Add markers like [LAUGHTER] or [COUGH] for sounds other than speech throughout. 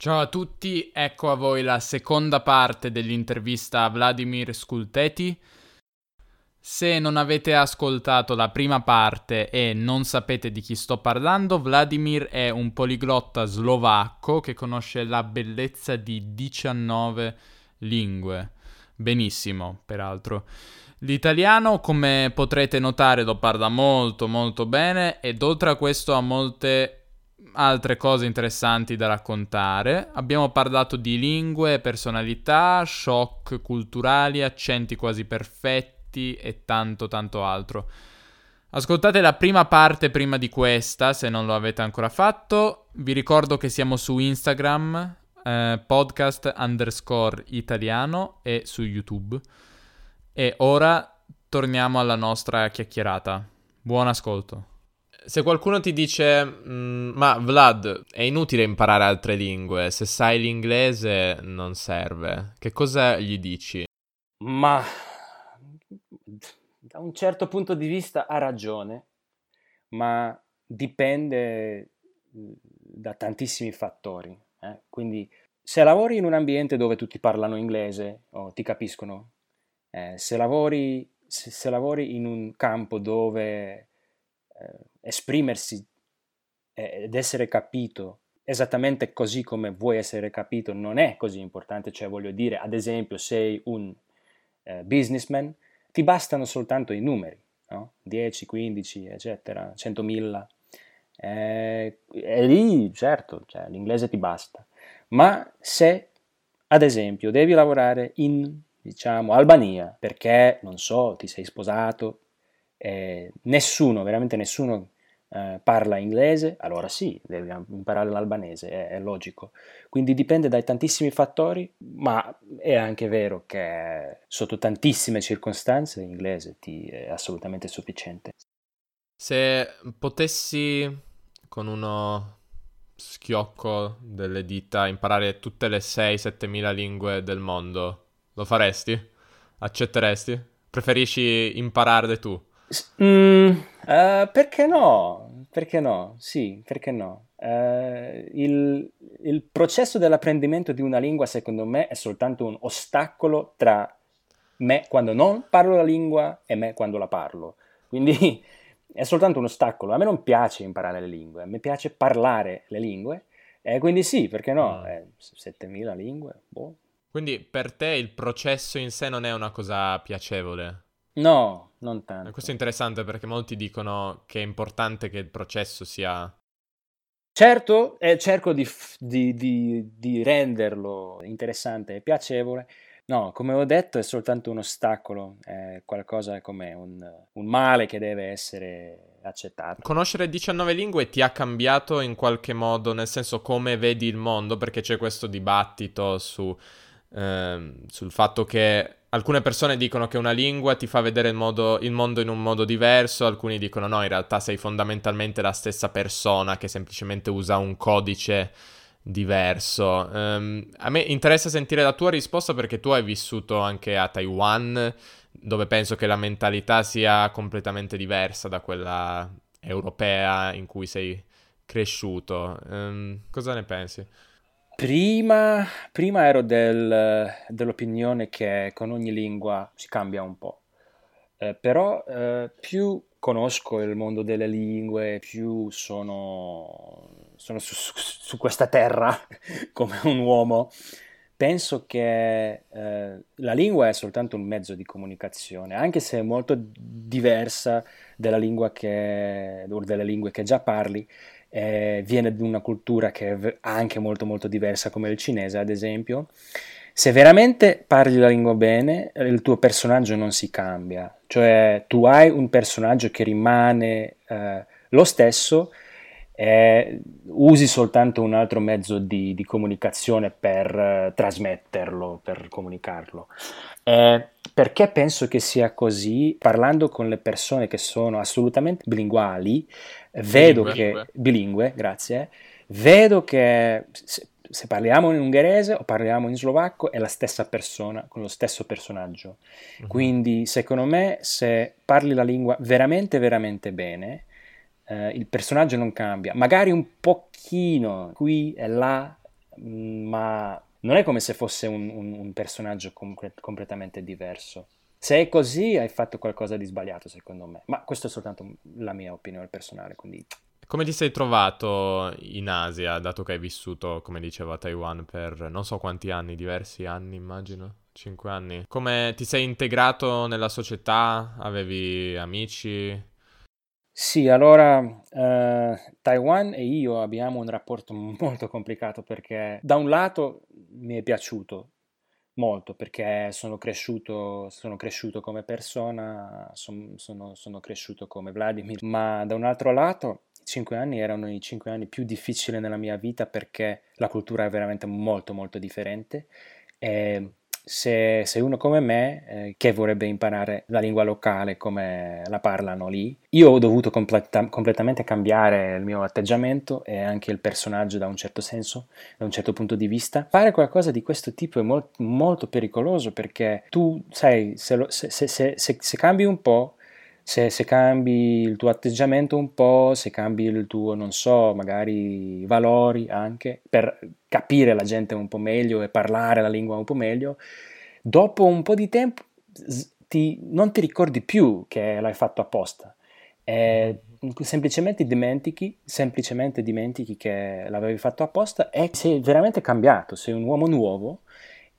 Ciao a tutti, ecco a voi la seconda parte dell'intervista a Vladimir Skulteti. Se non avete ascoltato la prima parte e non sapete di chi sto parlando, Vladimir è un poliglotta slovacco che conosce la bellezza di 19 lingue. Benissimo, peraltro. L'italiano, come potrete notare, lo parla molto molto bene ed oltre a questo ha molte altre cose interessanti da raccontare. Abbiamo parlato di lingue, personalità, shock culturali, accenti quasi perfetti e tanto tanto altro. Ascoltate la prima parte prima di questa, se non lo avete ancora fatto. Vi ricordo che siamo su Instagram, eh, podcast underscore italiano e su YouTube. E ora torniamo alla nostra chiacchierata. Buon ascolto. Se qualcuno ti dice, mm, ma Vlad, è inutile imparare altre lingue, se sai l'inglese non serve, che cosa gli dici? Ma da un certo punto di vista ha ragione, ma dipende mm, da tantissimi fattori. Eh? Quindi se lavori in un ambiente dove tutti parlano inglese o ti capiscono, eh, se, lavori, se, se, lavori, in un campo dove eh, esprimersi ed essere capito esattamente così come vuoi essere capito non è così importante, cioè voglio dire, ad esempio, sei un eh, businessman, ti bastano soltanto i numeri, no? 10, 15, eccetera, 100.000. Eh, e lì, certo, cioè, l'inglese ti basta. Ma se, ad esempio, devi lavorare in diciamo, Albania, perché, non so, ti sei sposato, eh, nessuno, veramente nessuno eh, parla inglese, allora sì, devi imparare l'albanese, è, è, logico. Quindi dipende dai tantissimi fattori, ma è anche vero che sotto tantissime circostanze l'inglese ti è assolutamente sufficiente. Se potessi con uno schiocco delle dita imparare tutte le 6-7 mila lingue del mondo, lo faresti? Accetteresti? Preferisci impararle tu? Mm, uh, perché no? Perché no? Sì, perché no? Uh, il, il, processo dell'apprendimento di una lingua, secondo me, è soltanto un ostacolo tra me quando non parlo la lingua e me quando la parlo. Quindi [LAUGHS] è soltanto un ostacolo. A me non piace imparare le lingue, a me piace parlare le lingue. E quindi sì, perché no? Mm. Eh, 7000 lingue, boh, quindi per te il processo in sé non è una cosa piacevole? No, non tanto. questo è interessante perché molti dicono che è importante che il processo sia... Certo, eh, cerco di, di, di, di renderlo interessante e piacevole, No, come ho detto, è soltanto un ostacolo, è qualcosa come un, un, male che deve essere accettato. Conoscere 19 lingue ti ha cambiato in qualche modo, nel senso come vedi il mondo, perché c'è questo dibattito su ehm, sul fatto che alcune persone dicono che una lingua ti fa vedere il, modo, il, mondo in un modo diverso, alcuni dicono no, in realtà sei fondamentalmente la stessa persona che semplicemente usa un codice diverso. Um, a me interessa sentire la tua risposta perché tu hai vissuto anche a Taiwan, dove penso che la mentalità sia completamente diversa da quella europea in cui sei cresciuto. Um, cosa ne pensi? Prima, prima ero del, dell'opinione che con ogni lingua si cambia un po', eh, però eh, più conosco il mondo delle lingue, più sono, sono su, su, su, questa terra [LAUGHS] come un uomo, penso che eh, la lingua è soltanto un mezzo di comunicazione, anche se è molto diversa dalla lingua che, delle lingue che già parli eh, viene da una cultura che è anche molto molto diversa come il cinese ad esempio, se veramente parli la lingua bene, il tuo personaggio non si cambia, cioè tu hai un personaggio che rimane eh, lo stesso, eh, usi soltanto un altro mezzo di, di comunicazione per eh, trasmetterlo, per comunicarlo. Eh, perché penso che sia così? Parlando con le persone che sono assolutamente bilinguali, vedo bilingue, che... Bilingue, grazie. Vedo che se, se, parliamo in ungherese o parliamo in slovacco è la stessa persona, con lo stesso personaggio. Uh-huh. Quindi, secondo me, se parli la lingua veramente, veramente bene, eh, il personaggio non cambia. Magari un pochino qui e là, mm, ma non è come se fosse un, un, un personaggio com- completamente diverso. Se è così, hai fatto qualcosa di sbagliato, secondo me. Ma questa è soltanto la mia opinione personale, quindi... Come ti sei trovato in Asia, dato che hai vissuto, come dicevo, a Taiwan per non so quanti anni, diversi anni, immagino? Cinque anni. Come ti sei integrato nella società? Avevi amici? Sì, allora eh, Taiwan e io abbiamo un rapporto [LAUGHS] molto complicato perché da un lato mi è piaciuto molto perché sono cresciuto, sono cresciuto come persona, son, sono, sono, cresciuto come Vladimir, ma da un altro lato i cinque anni erano i cinque anni più difficili nella mia vita perché la cultura è veramente molto molto differente. E se, se, uno come me, eh, che vorrebbe imparare la lingua locale come la parlano lì, io ho dovuto completa- completamente cambiare il mio atteggiamento e anche il personaggio da un certo senso, da un certo punto di vista. Fare qualcosa di questo tipo è mol- molto pericoloso perché tu sai, se, lo, se, se, se cambi un po', se, se, cambi il tuo atteggiamento un po', se cambi il tuo, non so, magari valori anche, per capire la gente un po' meglio e parlare la lingua un po' meglio, dopo un po' di tempo ti, non ti ricordi più che l'hai fatto apposta. E semplicemente dimentichi, semplicemente dimentichi che l'avevi fatto apposta e sei veramente cambiato, sei un uomo nuovo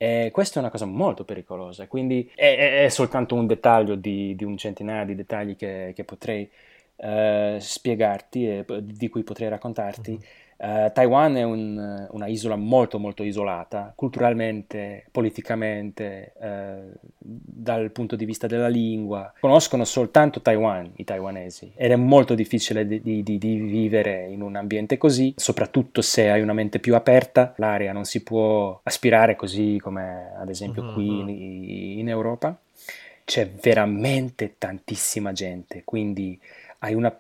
e questa è una cosa molto pericolosa, quindi è, è soltanto un dettaglio di, di, un centinaio di dettagli che, che potrei uh, spiegarti e di cui potrei raccontarti. Mm-hmm Uh, Taiwan è un, una isola molto molto isolata, culturalmente, politicamente, uh, dal punto di vista della lingua. Conoscono soltanto Taiwan i taiwanesi ed è molto difficile di, di, di, vivere in un ambiente così, soprattutto se hai una mente più aperta. L'area non si può aspirare così come ad esempio uh-huh. qui in, in Europa. C'è veramente tantissima gente, quindi hai una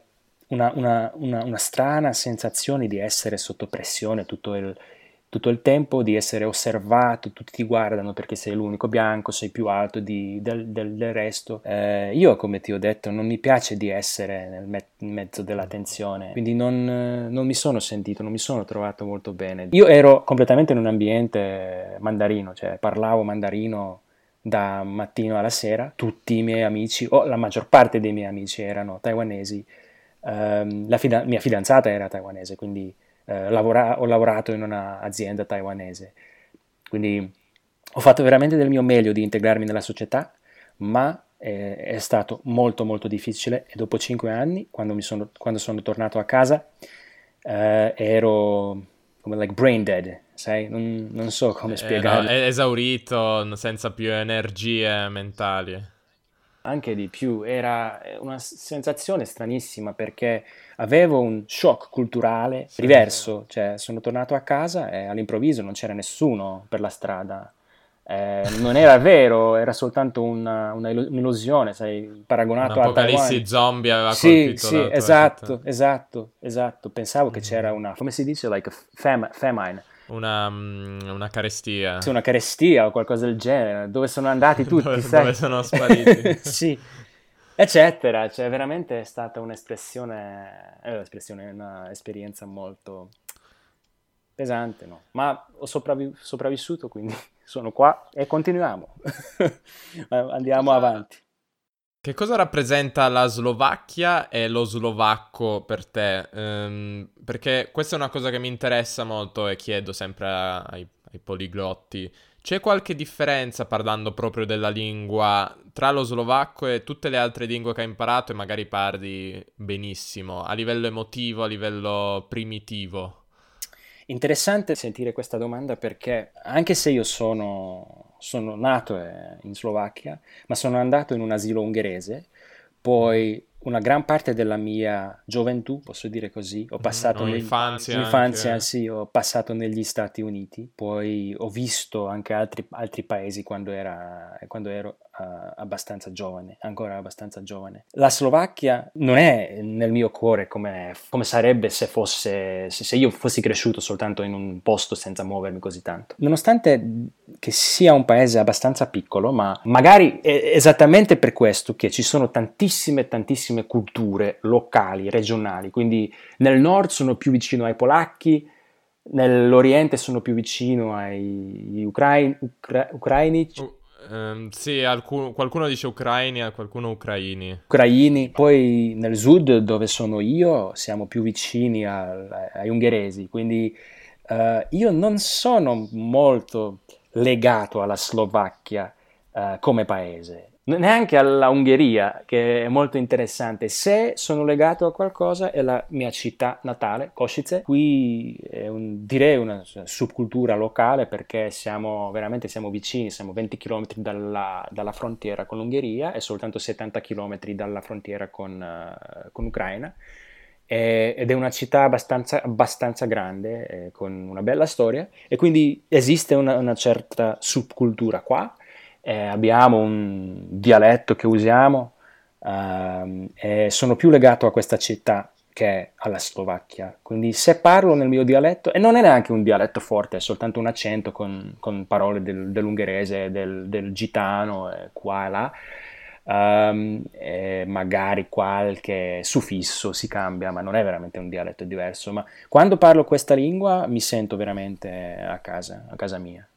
una, una, una, una, strana sensazione di essere sotto pressione tutto il, tutto il, tempo, di essere osservato, tutti ti guardano perché sei l'unico bianco, sei più alto di, del, del, del, resto. Eh, io, come ti ho detto, non mi piace di essere nel me- mezzo della tensione, quindi non, non, mi sono sentito, non mi sono trovato molto bene. Io ero completamente in un ambiente mandarino, cioè parlavo mandarino da mattino alla sera, tutti i miei amici, o la maggior parte dei miei amici erano taiwanesi La fida- mia fidanzata era taiwanese, quindi uh, lavora- ho lavorato in un'azienda taiwanese. Quindi ho fatto veramente del mio meglio di integrarmi nella società, ma eh, è stato molto molto difficile e dopo cinque anni, quando, sono, quando sono tornato a casa, uh, ero come like brain dead, sai? Non, non so come spiegarlo. Eh, no, esaurito, senza più energie mentali anche di più, era una sensazione stranissima perché avevo un shock culturale sì, diverso, cioè sono tornato a casa e all'improvviso non c'era nessuno per la strada. Eh, non era vero, era soltanto una, una un'illusione, sai, paragonato a Taiwan. zombie aveva sì, colpito Sì, esatto, esatto, esatto. Pensavo mm. che c'era una, come si dice, like fam- famine una, mm, una carestia. Sì, una carestia o qualcosa del genere. Dove sono andati [LAUGHS] tutti, dove, sai? Dove sono spariti. [LAUGHS] sì, eccetera. Cioè, veramente è stata un'espressione, è un'espressione, un'esperienza molto pesante, no? Ma ho sopravvi- sopravvissuto, quindi [LAUGHS] sono qua e continuiamo. Andiamo avanti. Che cosa rappresenta la Slovacchia e lo slovacco per te? Um, perché questa è una cosa che mi interessa molto e chiedo sempre ai, ai poliglotti. C'è qualche differenza parlando proprio della lingua tra lo slovacco e tutte le altre lingue che hai imparato e magari parli benissimo, a livello emotivo, a livello primitivo? Interessante sentire questa domanda perché anche se io sono, sono nato eh, in Slovacchia, ma sono andato in un asilo ungherese, poi una gran parte della mia gioventù, posso dire così, ho mm, passato no, infanzia, infanzia sì, ho passato negli Stati Uniti, poi ho visto anche altri, altri paesi quando, era, quando ero uh, abbastanza giovane, ancora abbastanza giovane. La Slovacchia non è nel mio cuore come, come sarebbe se, fosse, se, se io fossi cresciuto soltanto in un posto senza muovermi così tanto. Nonostante che sia un paese abbastanza piccolo, ma magari è esattamente per questo che ci sono tantissime, tantissime culture locali, regionali, quindi nel nord sono più vicino ai polacchi, nell'Oriente sono più vicino ai ucraini, ucra- ucraini uh, um, sì, alcun, qualcuno dice ucraini, qualcuno ucraini. Ucraini, poi nel sud dove sono io siamo più vicini al, ai ungheresi, quindi uh, io non sono molto legato alla Slovacchia uh, come paese neanche alla Ungheria, che è molto interessante. Se sono legato a qualcosa è la mia città natale, Košice. Qui è un, direi una subcultura locale perché siamo veramente siamo vicini, siamo 20 km dalla, dalla frontiera con l'Ungheria e soltanto 70 km dalla frontiera con, uh, con l'Ucraina. ed è una città abbastanza, abbastanza grande, eh, con una bella storia, e quindi esiste una, una certa subcultura qua eh, abbiamo un dialetto che usiamo ehm, e sono più legato a questa città che alla Slovacchia. Quindi se parlo nel mio dialetto, e non è neanche un dialetto forte, è soltanto un accento con, con parole del, dell'ungherese, del, del gitano, eh, qua e là, um, e magari qualche suffisso si cambia, ma non è veramente un dialetto diverso. Ma quando parlo questa lingua mi sento veramente a casa, a casa mia.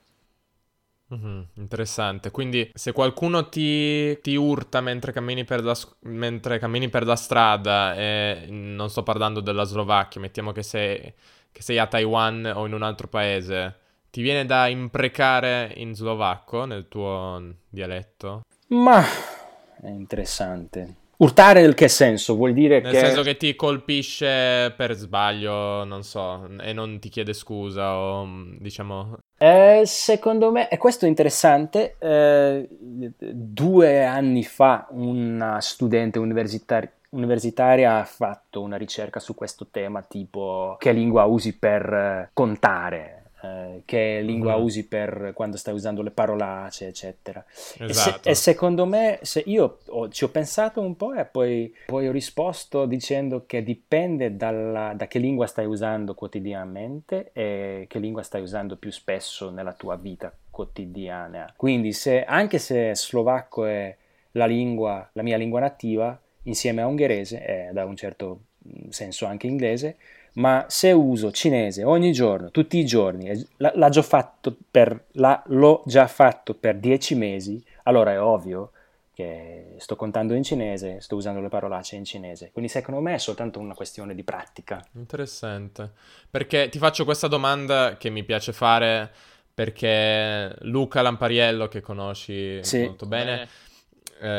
Mm-hmm, interessante. Quindi, se qualcuno ti, ti urta mentre cammini, per la, mentre cammini per la strada, e non sto parlando della Slovacchia, mettiamo che sei, che sei a Taiwan o in un altro paese, ti viene da imprecare in slovacco nel tuo dialetto? Ma è interessante. Urtare nel che senso? Vuol dire Nel che... Nel senso che ti colpisce per sbaglio, non so, e non ti chiede scusa o diciamo... Eh, secondo me, e questo è interessante, eh, due anni fa una studente universitar- universitaria ha fatto una ricerca su questo tema, tipo che lingua usi per contare eh, che lingua mm-hmm. usi per quando stai usando le parolacce, eccetera. Esatto. E, se, esatto. e, secondo me, se io ho, ci ho pensato un po' e poi, poi ho risposto dicendo che dipende dalla, da che lingua stai usando quotidianamente e che lingua stai usando più spesso nella tua vita quotidiana. Quindi, se, anche se slovacco è la lingua, la mia lingua nativa, insieme a ungherese e da un certo mm, senso anche inglese, ma se uso cinese ogni giorno, tutti i giorni, l'ha già fatto per, l'ho già fatto per dieci mesi, allora è ovvio che sto contando in cinese, sto usando le parolacce in cinese. Quindi secondo me è soltanto una questione di pratica. Interessante. Perché ti faccio questa domanda che mi piace fare perché Luca Lampariello, che conosci sì. molto bene, eh,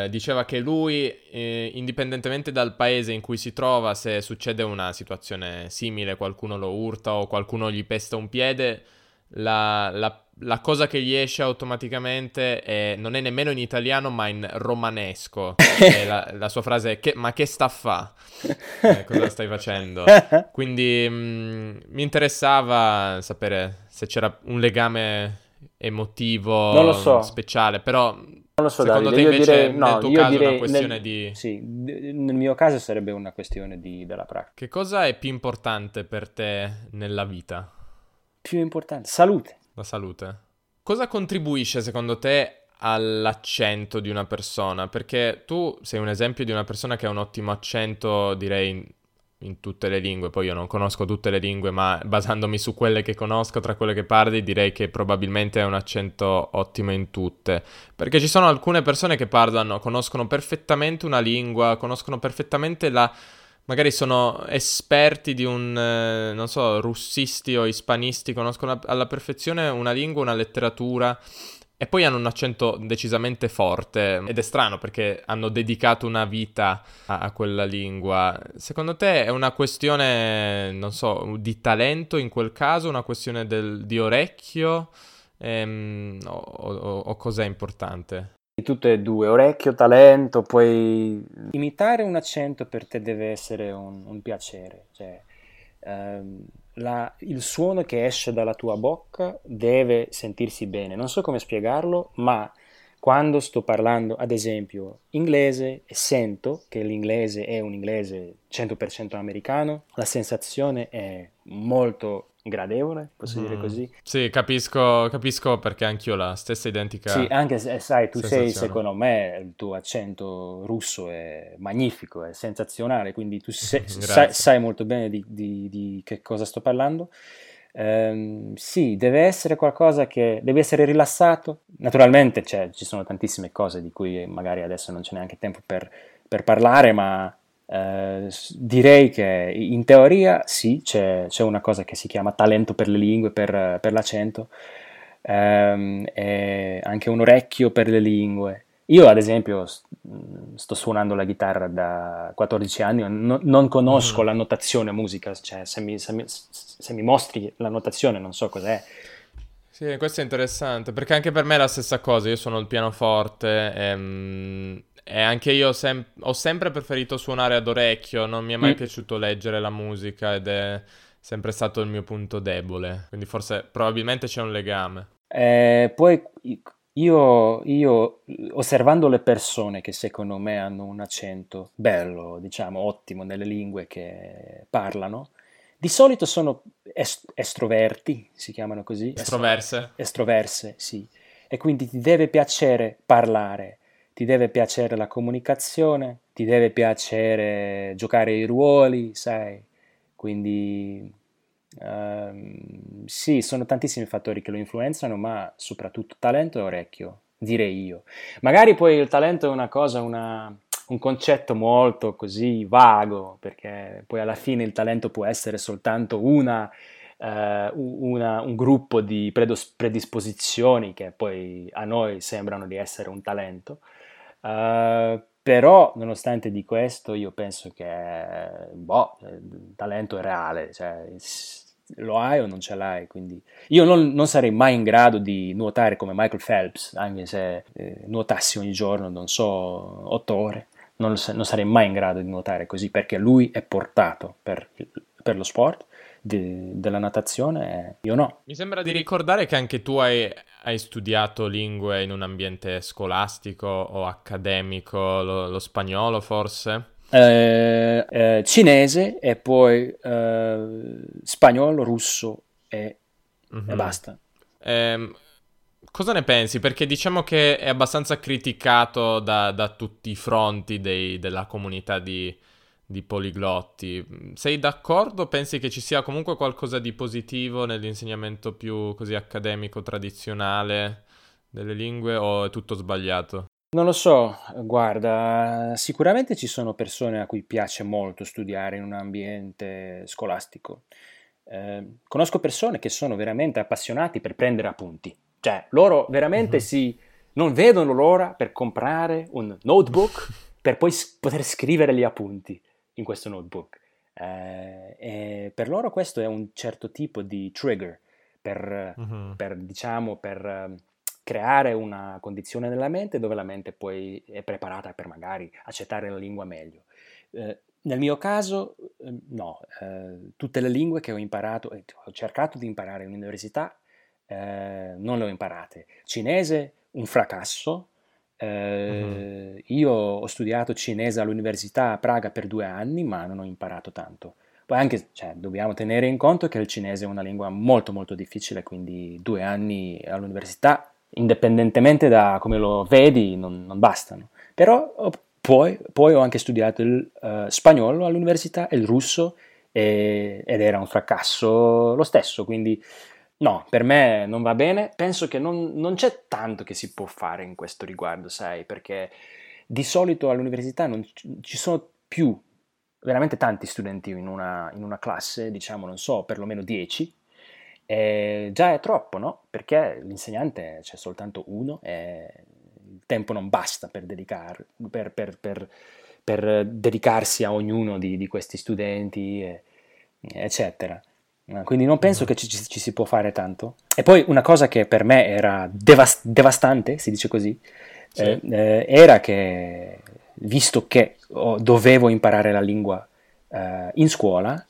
diceva che lui, eh, indipendentemente dal paese in cui si trova, se succede una situazione simile, qualcuno lo urta o qualcuno gli pesta un piede, la, la, la cosa che gli esce automaticamente è, non è nemmeno in italiano, ma in romanesco. [LAUGHS] la, la, sua frase è: che, Ma che sta a fa? [LAUGHS] Eh, cosa stai facendo? [LAUGHS] Quindi mh, mm, mi interessava sapere se c'era un legame emotivo so. speciale, però non lo so, Secondo Davide, te invece direi, no, nel tuo caso direi, è una questione nel, di... Sì, nel mio caso sarebbe una questione di, della pratica. Che cosa è più importante per te nella vita? Più importante? Salute. La salute. Cosa contribuisce secondo te all'accento di una persona? Perché tu sei un esempio di una persona che ha un ottimo accento, direi in tutte le lingue, poi io non conosco tutte le lingue, ma basandomi su quelle che conosco, tra quelle che parli, direi che probabilmente è un accento ottimo in tutte, perché ci sono alcune persone che parlano, conoscono perfettamente una lingua, conoscono perfettamente la... magari sono esperti di un, eh, non so, russisti o ispanisti, conoscono alla perfezione una lingua, una letteratura e poi hanno un accento decisamente forte ed è strano perché hanno dedicato una vita a, a, quella lingua. Secondo te è una questione, non so, di talento in quel caso, una questione del, di orecchio ehm, o, o, o cos'è importante? Tutte e due, orecchio, talento, poi imitare un accento per te deve essere un, un piacere, cioè ehm, la, il suono che esce dalla tua bocca deve sentirsi bene. Non so come spiegarlo, ma quando sto parlando, ad esempio, inglese e sento che l'inglese è un inglese 100% americano, la sensazione è molto gradevole, posso mm. dire così. Sì, capisco, capisco perché anch'io ho la stessa identica. Sì, anche se sai, tu sei, secondo me, il tuo accento russo è magnifico, è sensazionale, quindi tu se, [LAUGHS] sai, sai, molto bene di, di, di, che cosa sto parlando. Ehm, sì, deve essere qualcosa che deve essere rilassato. Naturalmente cioè, ci sono tantissime cose di cui magari adesso non c'è neanche tempo per, per parlare, ma eh, direi che in teoria sì, c'è, c'è, una cosa che si chiama talento per le lingue, per, per l'accento, ehm, e anche un orecchio per le lingue. Io ad esempio sto suonando la chitarra da 14 anni, no, non conosco mm. la notazione musica, cioè se mi, se, mi, se mi, mostri la notazione non so cos'è. Sì, questo è interessante, perché anche per me è la stessa cosa, io suono il pianoforte e, ehm, e anche io sem- ho sempre preferito suonare ad orecchio, non mi è mai mm. piaciuto leggere la musica ed è sempre stato il mio punto debole, quindi forse probabilmente c'è un legame. Eh, poi io, io, osservando le persone che secondo me hanno un accento bello, diciamo ottimo nelle lingue che parlano, di solito sono est- estroverti, si chiamano così. Estroverse. Estroverse, sì. E quindi ti deve piacere parlare, ti deve piacere la comunicazione, ti deve piacere giocare i ruoli, sai. Quindi Uh, sì, sono tantissimi fattori che lo influenzano, ma soprattutto talento e orecchio, direi io. Magari poi il talento è una cosa, una, un concetto molto così vago, perché poi alla fine il talento può essere soltanto una, uh, una, un gruppo di predos- predisposizioni che poi a noi sembrano di essere un talento. Uh, però, nonostante di questo, io penso che boh, il talento è reale, cioè, lo hai o non ce l'hai. Quindi io non, non, sarei mai in grado di nuotare come Michael Phelps, anche se eh, nuotassi ogni giorno, non so, otto ore. Non, non, sarei mai in grado di nuotare così perché lui è portato per, per lo sport di, della natazione io no. Mi sembra di ricordare che anche tu hai, hai studiato lingue in un ambiente scolastico o accademico, lo, lo spagnolo forse? Eh, eh, cinese e poi eh, spagnolo, russo e, mm-hmm. e basta. Um, cosa ne pensi? Perché diciamo che è abbastanza criticato da, da tutti i fronti dei, della comunità di, di poliglotti. Sei d'accordo? Pensi che ci sia comunque qualcosa di positivo nell'insegnamento più così accademico, tradizionale delle lingue o è tutto sbagliato? Non lo so, guarda, sicuramente ci sono persone a cui piace molto studiare in un ambiente scolastico. Eh, conosco persone che sono veramente appassionati per prendere appunti, cioè loro veramente mm-hmm. si non vedono l'ora per comprare un notebook per poi s- poter scrivere gli appunti in questo notebook. Eh, per loro questo è un certo tipo di trigger per, mm-hmm. per diciamo, per creare una condizione nella mente dove la mente poi è preparata per magari accettare la lingua meglio. Eh, nel mio caso, eh, no, eh, tutte le lingue che ho imparato, e ho cercato di imparare in università, eh, non le ho imparate. Cinese, un fracasso. Uh-huh. Io ho studiato cinese all'università a Praga per due anni, ma non ho imparato tanto. Poi anche, cioè, dobbiamo tenere in conto che il cinese è una lingua molto molto difficile, quindi due anni all'università indipendentemente da come lo vedi, non, non bastano. Però poi, poi, ho anche studiato il uh, spagnolo all'università e il russo e, ed era un fracasso lo stesso, quindi no, per me non va bene. Penso che non, non, c'è tanto che si può fare in questo riguardo, sai, perché di solito all'università non ci sono più veramente tanti studenti in una, in una classe, diciamo, non so, perlomeno 10, e già è troppo, no? Perché l'insegnante c'è soltanto uno e il tempo non basta per, dedicar, per, per, per dedicarsi a ognuno di, di questi studenti, eccetera. Quindi non penso che ci, ci, si può fare tanto. E poi una cosa che per me era devast- devastante, si dice così, sì. eh, eh, era che visto che oh, dovevo imparare la lingua eh, in scuola,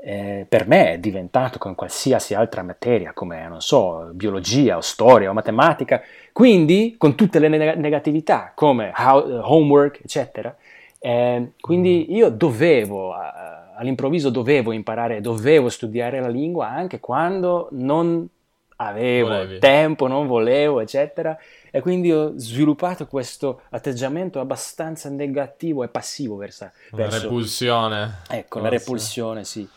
eh, per me è diventato con qualsiasi altra materia, come, non so, biologia o storia o matematica, quindi con tutte le neg- negatività, come how, homework, eccetera. Eh, quindi mm. io dovevo, all'improvviso dovevo imparare, dovevo studiare la lingua anche quando non avevo Volevi. tempo, non volevo, eccetera. E quindi ho sviluppato questo atteggiamento abbastanza negativo e passivo verso... Verso repulsione. Ecco, forse. la repulsione, sì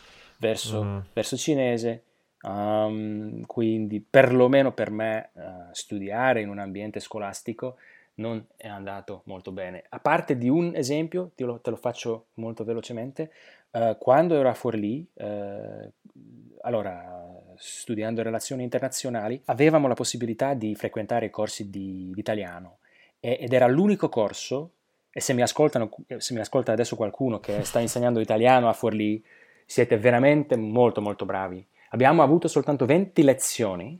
verso, mm. verso cinese, Um, quindi perlomeno per me uh, studiare in un ambiente scolastico non è andato molto bene. A parte di un esempio, te lo, te lo faccio molto velocemente, uh, quando ero a Forlì, uh, allora studiando relazioni internazionali, avevamo la possibilità di frequentare corsi di, di italiano e, ed era l'unico corso, e se mi, se mi ascolta adesso qualcuno che sta insegnando italiano a Forlì, siete veramente molto molto bravi. Abbiamo avuto soltanto 20 lezioni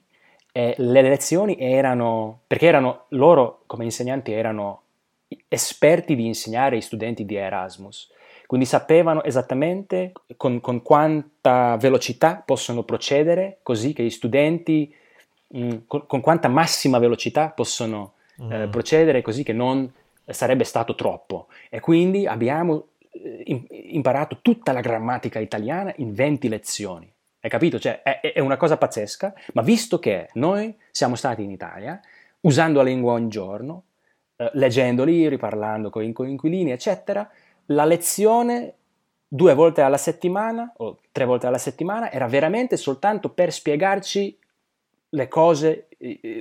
e le lezioni erano, perché erano loro come insegnanti erano esperti di insegnare ai studenti di Erasmus, quindi sapevano esattamente con, con quanta velocità possono procedere così che gli studenti, mh, mm, con, con, quanta massima velocità possono eh, mm. procedere così che non sarebbe stato troppo. E quindi abbiamo eh, imparato tutta la grammatica italiana in 20 lezioni. Hai capito? Cioè, è, è, una cosa pazzesca, ma visto che noi siamo stati in Italia, usando la lingua ogni giorno, eh, leggendo libri, parlando con i coinquilini, eccetera, la lezione due volte alla settimana o tre volte alla settimana era veramente soltanto per spiegarci le cose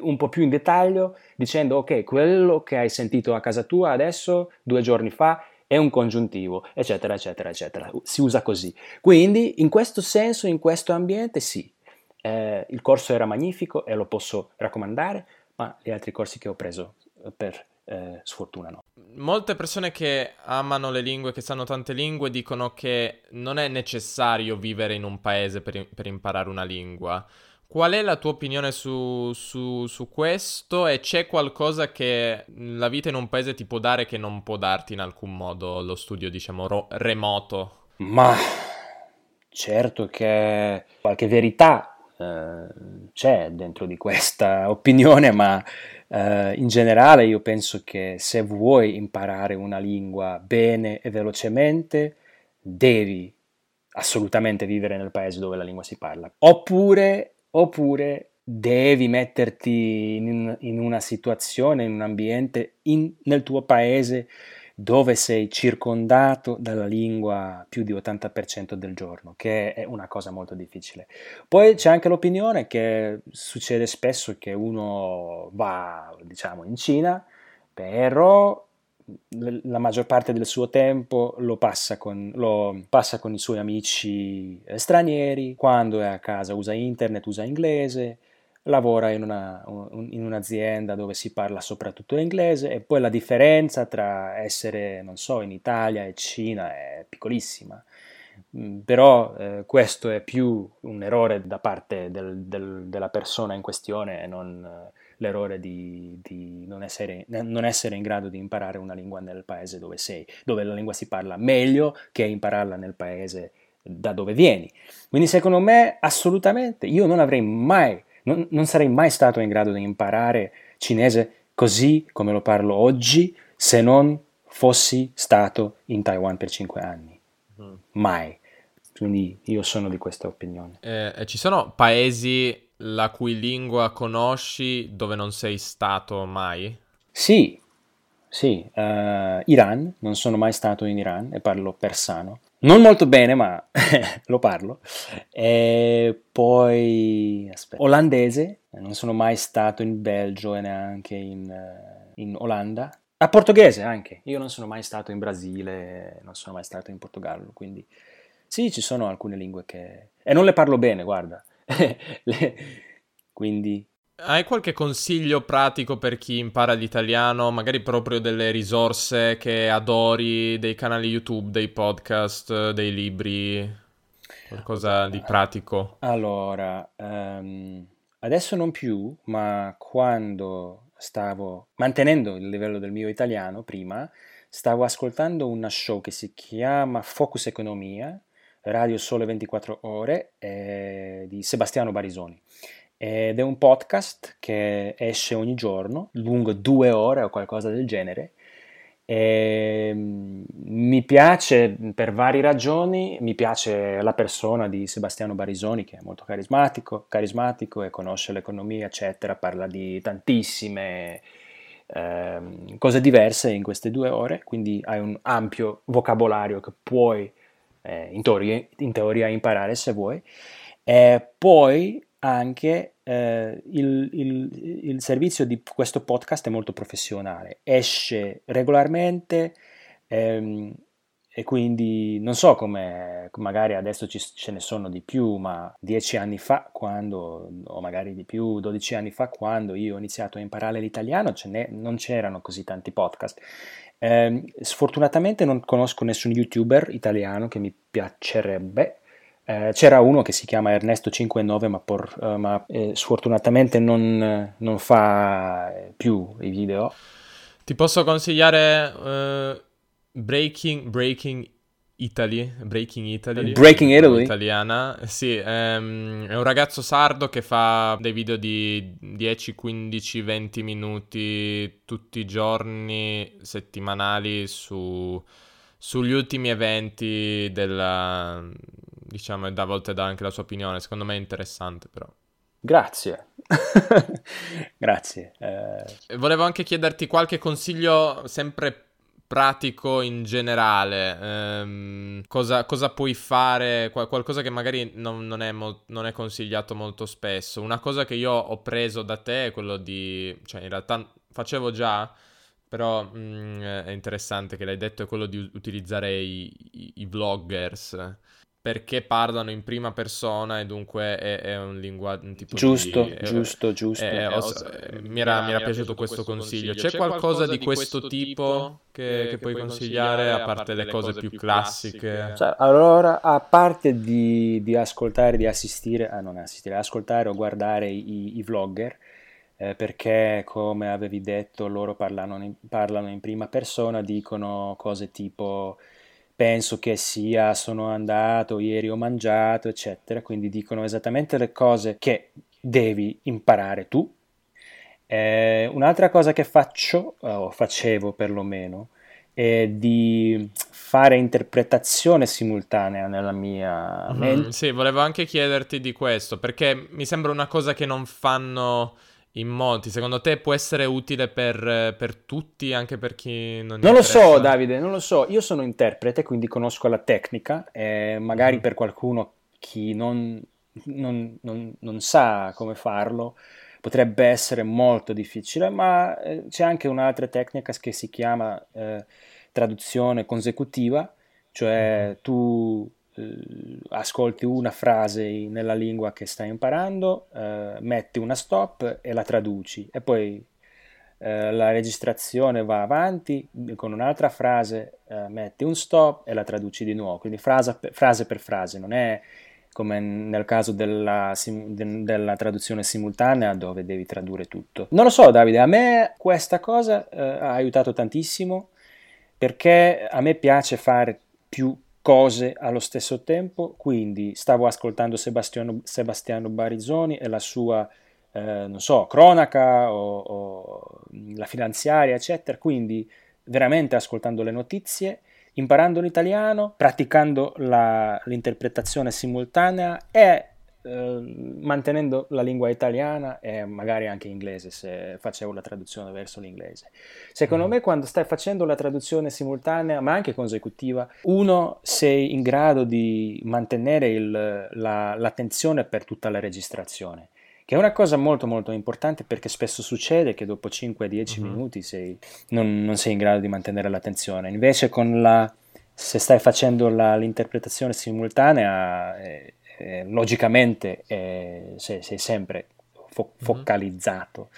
un po' più in dettaglio, dicendo ok, quello che hai sentito a casa tua adesso, due giorni fa, è un congiuntivo, eccetera, eccetera, eccetera. Si usa così. Quindi, in questo senso, in questo ambiente, sì, eh, il corso era magnifico e lo posso raccomandare, ma gli altri corsi che ho preso eh, per eh, sfortuna no. Molte persone che amano le lingue, che sanno tante lingue, dicono che non è necessario vivere in un paese per, per imparare una lingua. Qual è la tua opinione su, su, su, questo e c'è qualcosa che la vita in un paese ti può dare che non può darti in alcun modo lo studio, diciamo, ro- remoto? Ma certo che qualche verità eh, c'è dentro di questa [LAUGHS] opinione, ma eh, in generale io penso che se vuoi imparare una lingua bene e velocemente, devi assolutamente vivere nel paese dove la lingua si parla. Oppure oppure devi metterti in, in una situazione, in un ambiente, in, nel tuo paese dove sei circondato dalla lingua più di 80% del giorno, che è una cosa molto difficile. Poi c'è anche l'opinione che succede spesso che uno va, diciamo, in Cina, però la maggior parte del suo tempo lo passa, con, lo passa con i suoi amici stranieri, quando è a casa usa internet, usa inglese, lavora in, una, in, un'azienda dove si parla soprattutto inglese e poi la differenza tra essere, non so, in Italia e Cina è piccolissima. Mm, però eh, questo è più un errore da parte del, del, della persona in questione e non l'errore di, di non, essere, non, essere, in grado di imparare una lingua nel paese dove sei, dove la lingua si parla meglio che impararla nel paese da dove vieni. Quindi secondo me assolutamente io non avrei mai, non, non sarei mai stato in grado di imparare cinese così come lo parlo oggi se non fossi stato in Taiwan per cinque anni. Mm. Mai. Quindi io sono di questa opinione. Eh, ci sono paesi la cui lingua conosci dove non sei stato mai? Sì, sì, uh, Iran, non sono mai stato in Iran e parlo persano. Non molto bene, ma [LAUGHS] lo parlo. E poi, aspetta, olandese, non sono mai stato in Belgio e neanche in, uh, in Olanda. A portoghese anche, io non sono mai stato in Brasile, non sono mai stato in Portogallo, quindi sì, ci sono alcune lingue che... E non le parlo bene, guarda. [LAUGHS] Quindi... Hai qualche consiglio pratico per chi impara l'italiano? Magari proprio delle risorse che adori, dei canali YouTube, dei podcast, dei libri, qualcosa di pratico? Allora, um, adesso non più, ma quando stavo mantenendo il livello del mio italiano prima, stavo ascoltando una show che si chiama Focus Economia, Radio Sole 24 Ore, eh, di Sebastiano Barisoni. Ed è un podcast che esce ogni giorno, lungo due ore o qualcosa del genere. E mm, mi piace per varie ragioni, mi piace la persona di Sebastiano Barisoni che è molto carismatico, carismatico e conosce l'economia, eccetera, parla di tantissime eh, cose diverse in queste due ore, quindi hai un ampio vocabolario che puoi eh, in, teoria, in, teoria, imparare se vuoi. E poi anche eh, il, il, il, servizio di questo podcast è molto professionale, esce regolarmente ehm, e quindi non so come magari adesso ci, ce ne sono di più, ma dieci anni fa, quando, o magari di più, dodici anni fa, quando io ho iniziato a imparare l'italiano, non c'erano così tanti podcast. Eh, sfortunatamente non conosco nessun youtuber italiano che mi piacerebbe. Eh, c'era uno che si chiama Ernesto59, ma, por, uh, ma eh, sfortunatamente non, non, fa più i video. Ti posso consigliare uh, Breaking, Breaking Italy, Breaking Italy, Breaking Italy, italiana, sì, ehm, è un ragazzo sardo che fa dei video di 10, 15, 20 minuti tutti i giorni settimanali su, sugli ultimi eventi della, diciamo, e a volte dà anche la sua opinione, secondo me è interessante però. Grazie. [LAUGHS] Grazie. Eh... Volevo anche chiederti qualche consiglio sempre pratico in generale, ehm, cosa, cosa, puoi fare, Qual- qualcosa che magari non, non, è mo- non, è consigliato molto spesso. Una cosa che io ho preso da te è quello di, cioè in realtà facevo già, però mh, mm, è interessante che l'hai detto, è quello di utilizzare i, i, i vloggers perché parlano in prima persona e dunque è, è un linguaggio un tipo giusto, di, giusto, è, giusto. È, mi, era, mi, era, piaciuto questo consiglio. C'è, C'è qualcosa di questo tipo che, che, puoi consigliare, a parte le cose più classiche? Cioè, allora, a parte di, di, ascoltare, di assistere, ah, non assistere, ascoltare o guardare i, i vlogger, eh, perché come avevi detto loro parlano in, parlano in prima persona, dicono cose tipo penso che sia sono andato, ieri ho mangiato, eccetera, quindi dicono esattamente le cose che devi imparare tu. Eh, un'altra cosa che faccio, o facevo perlomeno, è di fare interpretazione simultanea nella mia mente. Sì, volevo anche chiederti di questo, perché mi sembra una cosa che non fanno in molti. Secondo te può essere utile per, per tutti, anche per chi non Non lo so, Davide, non lo so. Io sono interprete, quindi conosco la tecnica. E magari mm. per qualcuno chi non, non, non, non, sa come farlo potrebbe essere molto difficile, ma eh, c'è anche un'altra tecnica che si chiama eh, traduzione consecutiva, cioè mm. tu eh, ascolti una frase nella lingua che stai imparando, eh, metti una stop e la traduci e poi eh, la registrazione va avanti con un'altra frase, eh, metti un stop e la traduci di nuovo, quindi frase per frase, per frase non è come nel caso della, della, traduzione simultanea dove devi tradurre tutto. Non lo so Davide, a me questa cosa eh, ha aiutato tantissimo perché a me piace fare più cose allo stesso tempo, quindi stavo ascoltando Sebastiano, Sebastiano Barizoni e la sua, eh, non so, cronaca o, o, la finanziaria, eccetera, quindi veramente ascoltando le notizie, imparando l'italiano, praticando la, l'interpretazione simultanea e Ehm, mantenendo la lingua italiana e magari anche inglese se facevo la traduzione verso l'inglese. Secondo mm. me quando stai facendo la traduzione simultanea ma anche consecutiva, uno sei in grado di mantenere il, la, l'attenzione per tutta la registrazione che è una cosa molto molto importante perché spesso succede che dopo 5-10 mm-hmm. minuti sei, non, non, sei in grado di mantenere l'attenzione. Invece con la, se stai facendo la, l'interpretazione simultanea eh, eh, logicamente eh, sei, sei, sempre fo- mhm. focalizzato.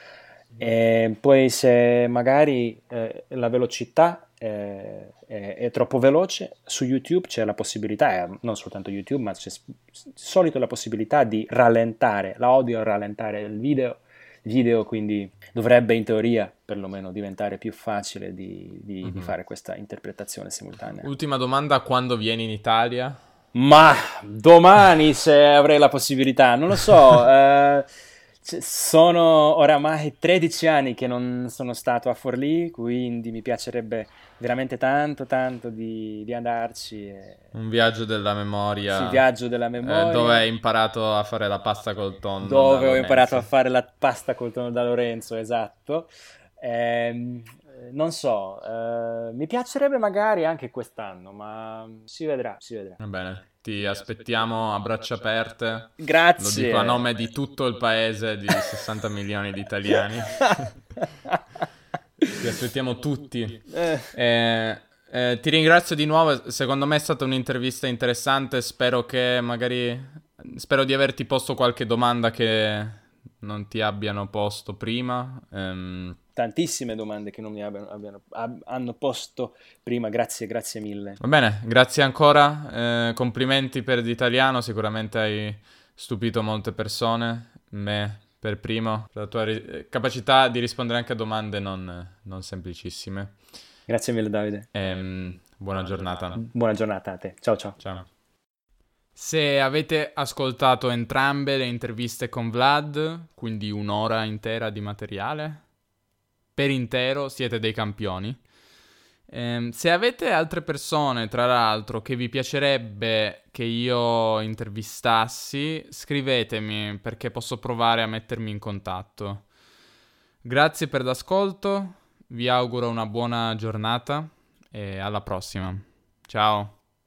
E poi se magari eh, la velocità è, è, troppo veloce, su YouTube c'è la possibilità, eh, non soltanto YouTube, ma c'è di solito la possibilità di rallentare l'audio, rallentare il video, video quindi dovrebbe in teoria perlomeno diventare più facile di, di, mm-hmm. di fare questa interpretazione simultanea. Ultima domanda, quando vieni in Italia? Ma domani se avrei la possibilità, non lo so. [LAUGHS] eh, sono oramai 13 anni che non sono stato a Forlì, quindi mi piacerebbe veramente tanto, tanto di, di andarci. E... Un viaggio della memoria. Sì, viaggio della memoria. Eh, dove hai imparato a fare la pasta col tonno. Dove ho imparato a fare la pasta col tonno da Lorenzo, esatto. Eh, non so, eh, mi piacerebbe magari anche quest'anno, ma si vedrà, si vedrà. Va bene. Ti aspettiamo a braccia aperte. Grazie. Lo dico a nome di tutto il paese di 60 milioni di italiani. [LAUGHS] Ti aspettiamo tutti. Eh. Eh, eh, ti ringrazio di nuovo. Secondo me è stata un'intervista interessante. Spero che magari. Spero di averti posto qualche domanda che non ti abbiano posto prima. Um, tantissime domande che non mi abbiano, abbiano ab, hanno posto prima. Grazie, grazie mille. Va bene, grazie ancora. Eh, complimenti per l'italiano, sicuramente hai stupito molte persone, me per primo, per la tua ri- capacità di rispondere anche a domande non, non semplicissime. Grazie mille Davide. Ehm, buona giornata. Buona giornata a te. Ciao ciao. Ciao. Se avete ascoltato entrambe le interviste con Vlad, quindi un'ora intera di materiale, per intero siete dei campioni. Eh, se avete altre persone, tra l'altro, che vi piacerebbe che io intervistassi, scrivetemi perché posso provare a mettermi in contatto. Grazie per l'ascolto, vi auguro una buona giornata e alla prossima. Ciao.